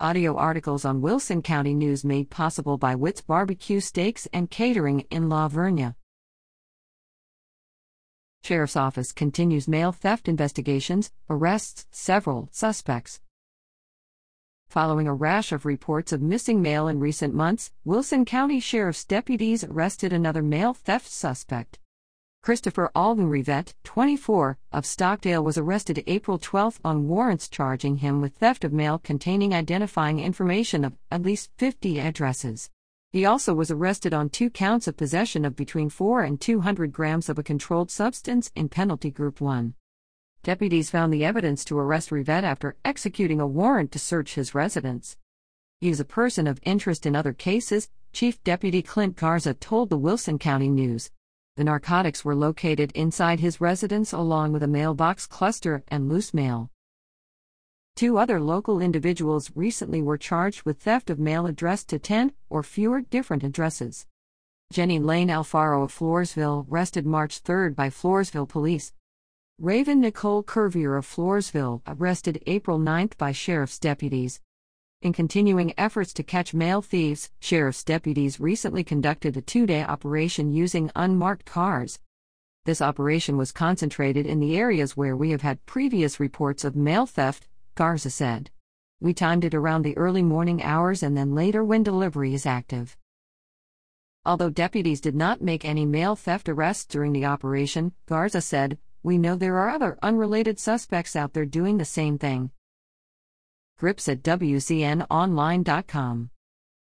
Audio articles on Wilson County News made possible by Witt's Barbecue Steaks and Catering in La Vernia. Sheriff's Office continues mail theft investigations, arrests several suspects. Following a rash of reports of missing mail in recent months, Wilson County Sheriff's deputies arrested another mail theft suspect. Christopher Alden Rivette, 24, of Stockdale was arrested April 12 on warrants charging him with theft of mail containing identifying information of at least 50 addresses. He also was arrested on two counts of possession of between 4 and 200 grams of a controlled substance in Penalty Group 1. Deputies found the evidence to arrest Rivette after executing a warrant to search his residence. He is a person of interest in other cases, Chief Deputy Clint Garza told the Wilson County News. The narcotics were located inside his residence along with a mailbox cluster and loose mail. Two other local individuals recently were charged with theft of mail addressed to 10 or fewer different addresses. Jenny Lane Alfaro of Floresville arrested March 3 by Floresville police. Raven Nicole Curvier of Floresville arrested April 9 by sheriff's deputies. In continuing efforts to catch mail thieves, sheriff's deputies recently conducted a two day operation using unmarked cars. This operation was concentrated in the areas where we have had previous reports of mail theft, Garza said. We timed it around the early morning hours and then later when delivery is active. Although deputies did not make any mail theft arrests during the operation, Garza said, We know there are other unrelated suspects out there doing the same thing. Grips at WCNOnline.com.